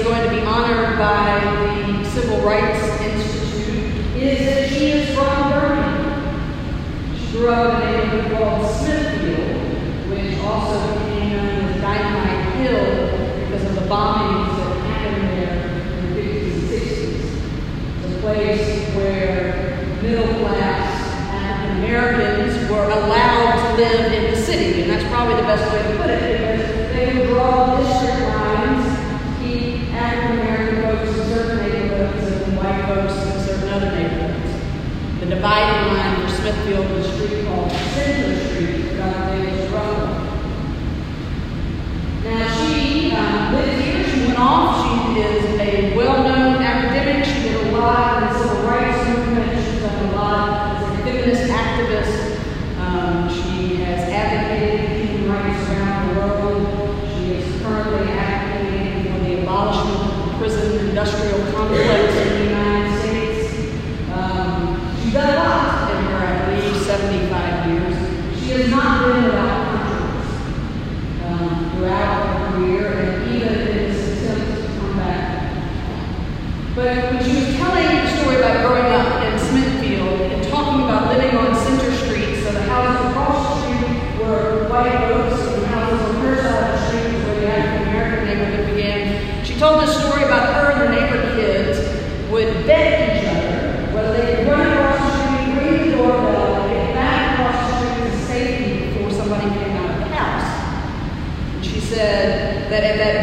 is going to be honored by the Civil Rights Institute is that she is from Birmingham. She grew up in a neighborhood called Smithfield, which also became known as Dynamite Hill because of the bombings that happened there in the 50s and 60s. The place where middle class African Americans were allowed to live in the city, and that's probably the best way to put it because they were all in certain other neighborhoods. The dividing line for Smithfield was a street called Center Street, God name is Road. Now she um, lives here, she went off, she is a well-known academic, she did a lot of the civil rights movement, she's done a lot as a feminist activist. Um, she has advocated human rights around the world. She is currently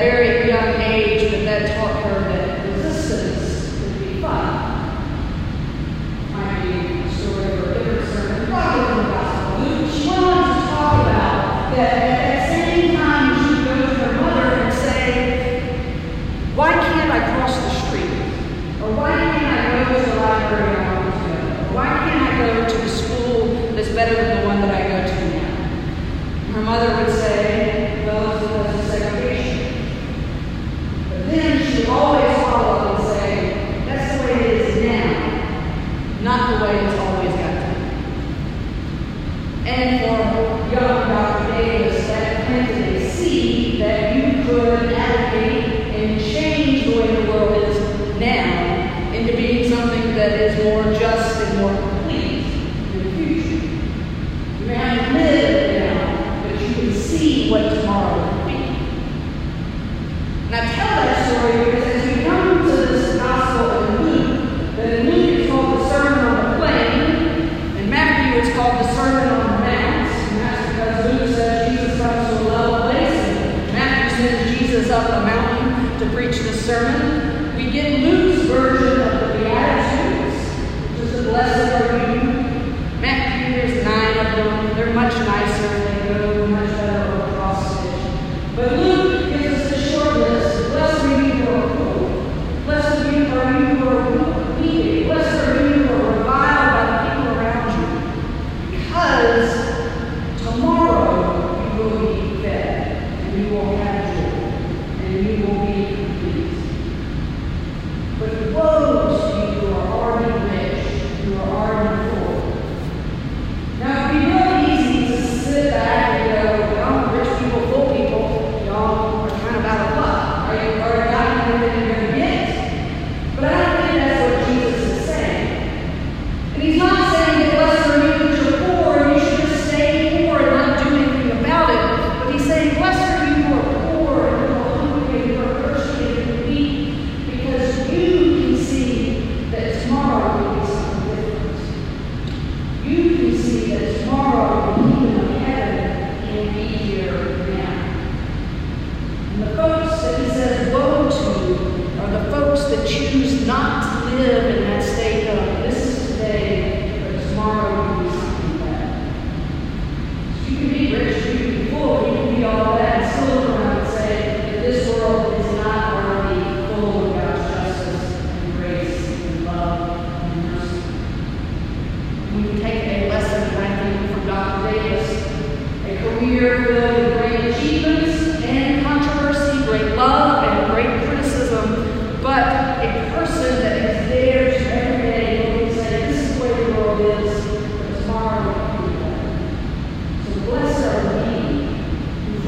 very young age, but that taught her that resistance would be fun. Might be a story of a different sermon, probably from the Gospel Luke. She went on to talk about that at that same time she would go to her mother and say, Why can't I cross the street? Or why can't I go to the library I want to go? Or why can't I go to the school that's better than the one that I go to now? Her mother would say, Thank you.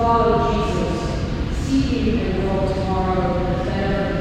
follow Jesus, seeking and world tomorrow with a better